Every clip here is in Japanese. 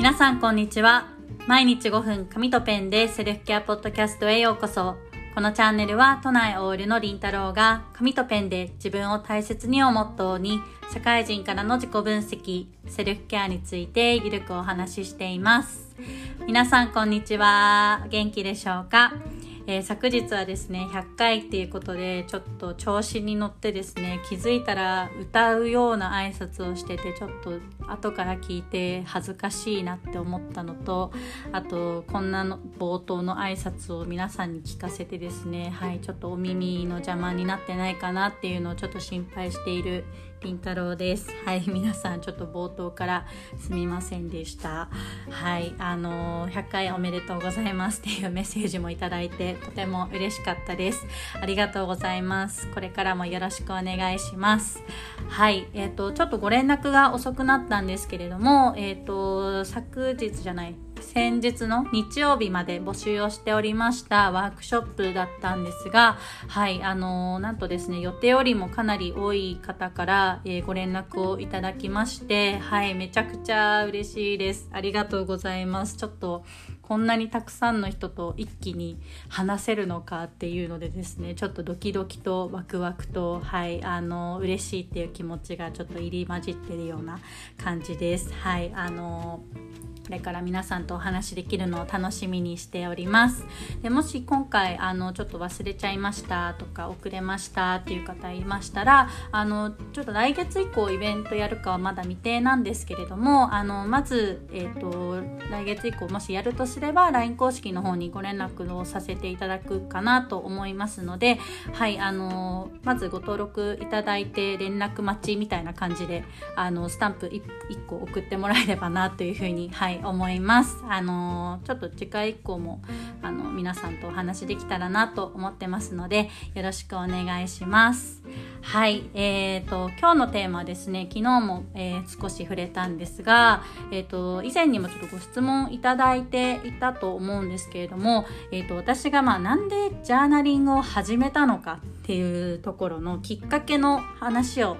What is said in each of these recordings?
皆さんこんにちは。毎日5分紙とペンでセルフケアポッドキャストへようこそ。このチャンネルは都内オールのりんたろうが紙とペンで自分を大切にをモットーに社会人からの自己分析セルフケアについてゆるくお話ししています。皆さんこんにちは。元気でしょうか？えー、昨日はですね100回っていうことでちょっと調子に乗ってですね気づいたら歌うような挨拶をしててちょっと後から聞いて恥ずかしいなって思ったのとあとこんなの冒頭の挨拶を皆さんに聞かせてですねはいちょっとお耳の邪魔になってないかなっていうのをちょっと心配しているりんたろうです。はい、皆さんちょっと冒頭からすみませんでした。はい、あの100回おめでとうございますっていうメッセージもいただいてとても嬉しかったです。ありがとうございます。これからもよろしくお願いします。はい、えっ、ー、とちょっとご連絡が遅くなったんですけれども、えっ、ー、と昨日じゃない先日の日曜日まで募集をしておりましたワークショップだったんですが、はい、あのー、なんとですね、予定よりもかなり多い方から、えー、ご連絡をいただきまして、はい、めちゃくちゃ嬉しいです。ありがとうございます。ちょっと、こんなにたくさんの人と一気に話せるのかっていうのでですねちょっとドキドキとワクワクとはいあの嬉しいっていう気持ちがちょっと入り混じってるような感じです。はいあのこれから皆さんとお話できるのを楽しみにしております。でもし今回あのちょっと忘れちゃいましたとか遅れましたっていう方いましたらあのちょっと来月以降イベントやるかはまだ未定なんですけれどもあのまず、えーと、来月以降もしやるとすれば LINE 公式の方にご連絡をさせていただくかなと思いますのではいあのまずご登録いただいて連絡待ちみたいな感じであのスタンプ 1, 1個送ってもらえればなというふうにはい思います。あのちょっと次回以降もあの皆さんとお話できたらなと思ってますのでよろしくお願いします。はい、えーと、今日のテーマはですね昨日も、えー、少し触れたんですが、えーと、以前にもちょっとご質問いただいていたと思うんですけれども、えーと、私がまあなんでジャーナリングを始めたのかっていうところのきっかけの話を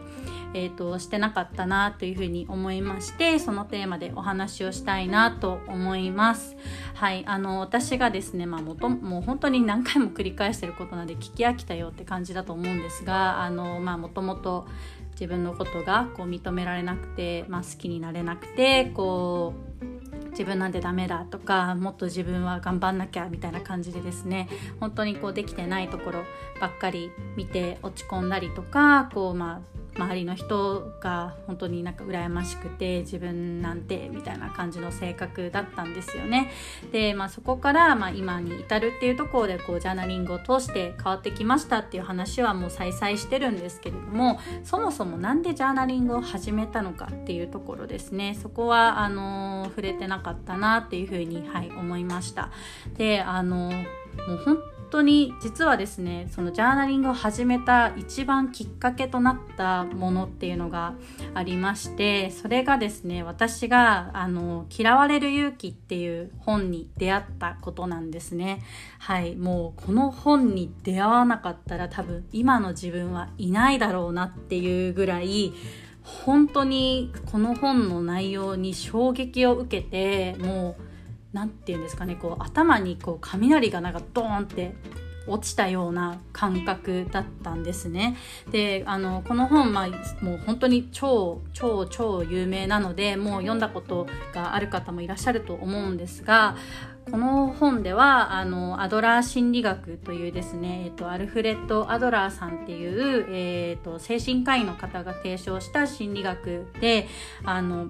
えーと、してなかったなというふうに思いましてそのテーマでお話をしたいなと思います。はいあの私がですね、まあ、もともう本当に何回も繰り返してることなんで聞き飽きたよって感じだと思うんですがあの、まあ、もともと自分のことがこう認められなくて、まあ、好きになれなくてこう自分なんてダメだとかもっと自分は頑張んなきゃみたいな感じでですね本当にこうできてないところばっかり見て落ち込んだりとかこうまあ周りの人が本当になんか羨ましくて自分なんてみたいな感じの性格だったんですよね。で、まあ、そこからまあ今に至るっていうところでこうジャーナリングを通して変わってきましたっていう話はもう再々してるんですけれどもそもそも何でジャーナリングを始めたのかっていうところですねそこはあの触れてなかったなっていうふうに、はい、思いました。であのもう本当に実はですねそのジャーナリングを始めた一番きっかけとなったものっていうのがありましてそれがですね私があの「嫌われる勇気」っていう本に出会ったことなんですね。はいもうこの本に出会わなかったら多分今の自分はいないだろうなっていうぐらい本当にこの本の内容に衝撃を受けてもう何て言うんですかねこう頭にこう雷がなんかドーンって落ちたような感覚だったんですね。であのこの本、まあ、もう本当に超超超有名なのでもう読んだことがある方もいらっしゃると思うんですがこの本ではあのアドラー心理学というですね、えっと、アルフレッド・アドラーさんっていう、えっと、精神科医の方が提唱した心理学であの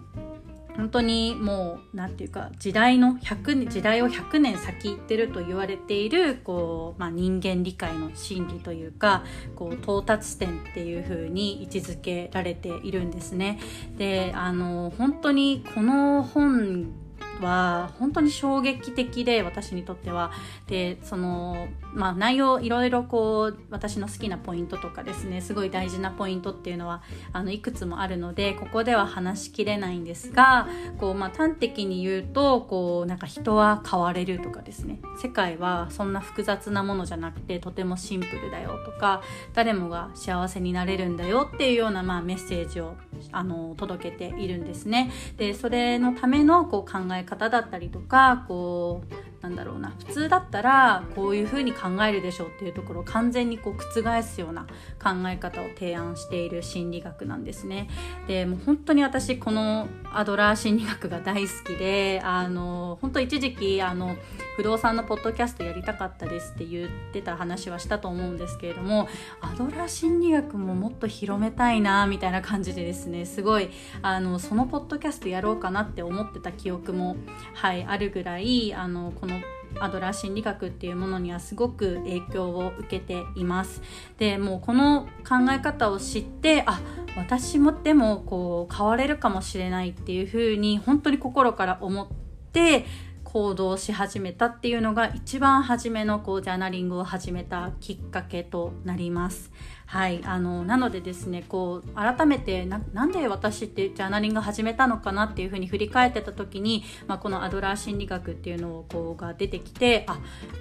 本当にもう何て言うか時代の100時代を100年先行ってると言われているこう、まあ、人間理解の真理というかこう到達点っていう風に位置づけられているんですね。であの本当にこの本は本当に衝撃的で私にとってはでそのまあ内容いろいろこう私の好きなポイントとかですねすごい大事なポイントっていうのはあのいくつもあるのでここでは話しきれないんですがこう、まあ、端的に言うとこうなんか人は変われるとかですね世界はそんな複雑なものじゃなくてとてもシンプルだよとか誰もが幸せになれるんだよっていうような、まあ、メッセージをあの届けているんですね。でそれのためのこう考え方だったりとかこうなんだろうな普通だったらこういうふうに考えるでしょうっていうところを完全にこう覆すような考え方を提案している心理学なんですね。でもう本当に私このアドラー心理学が大好きであの本当一時期あの不動産のポッドキャストやりたかったですって言ってた話はしたと思うんですけれどもアドラー心理学ももっと広めたいなみたいな感じでですねすごいあのそのポッドキャストやろうかなって思ってた記憶も、はい、あるぐらいあのこのアドラー心理学っていうものにはすごく影響を受けています。でもうこの考え方を知ってあ私もでもこう変われるかもしれないっていうふうに本当に心から思って行動し始めたっていうのが一番初めのこうジャーナリングを始めたきっかけとなります。はい、あのなのでですねこう改めてなんで私ってジャーナリング始めたのかなっていうふうに振り返ってた時に、まあ、このアドラー心理学っていうのをこうが出てきてあ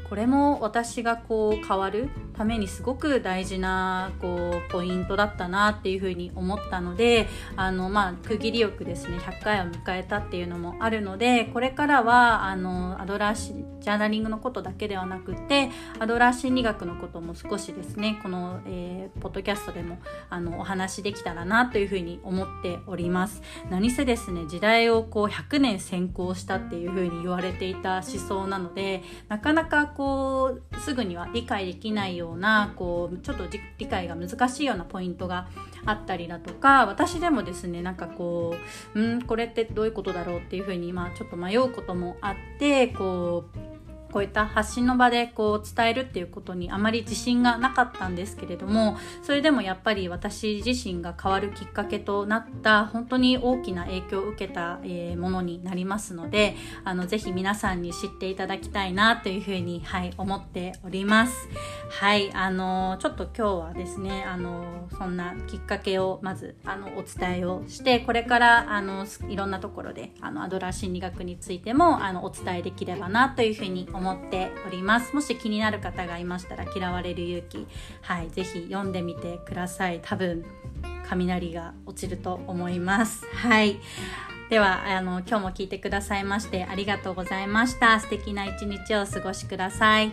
これも私がこう変わるためにすごく大事なこうポイントだったなっていうふうに思ったのであの、まあ、区切りよくですね100回を迎えたっていうのもあるのでこれからはあのアドラージャーナリングのことだけではなくてアドラー心理学のことも少しですねこの、えーポッドキャストでもあのお話できたらなというふうに思っております。何せですね時代をこう100年先行したっていうふうに言われていた思想なのでなかなかこうすぐには理解できないようなこうちょっと理解が難しいようなポイントがあったりだとか私でもですねなんかこううんこれってどういうことだろうっていうふうにまあちょっと迷うこともあってこうこういった発信の場でこう伝えるっていうことにあまり自信がなかったんですけれどもそれでもやっぱり私自身が変わるきっかけとなった本当に大きな影響を受けた、え、ものになりますのであのぜひ皆さんに知っていただきたいなというふうに、はい、思っております。はいあのちょっと今日はですねあのそんなきっかけをまずあのお伝えをしてこれからあのいろんなところであのアドラー心理学についてもあのお伝えできればなというふうに思思っております。もし気になる方がいましたら「嫌われる勇気」はい是非読んでみてください。多分雷が落ちると思います。はい。ではあの今日も聞いてくださいましてありがとうございました。素敵な一日をお過ごしください。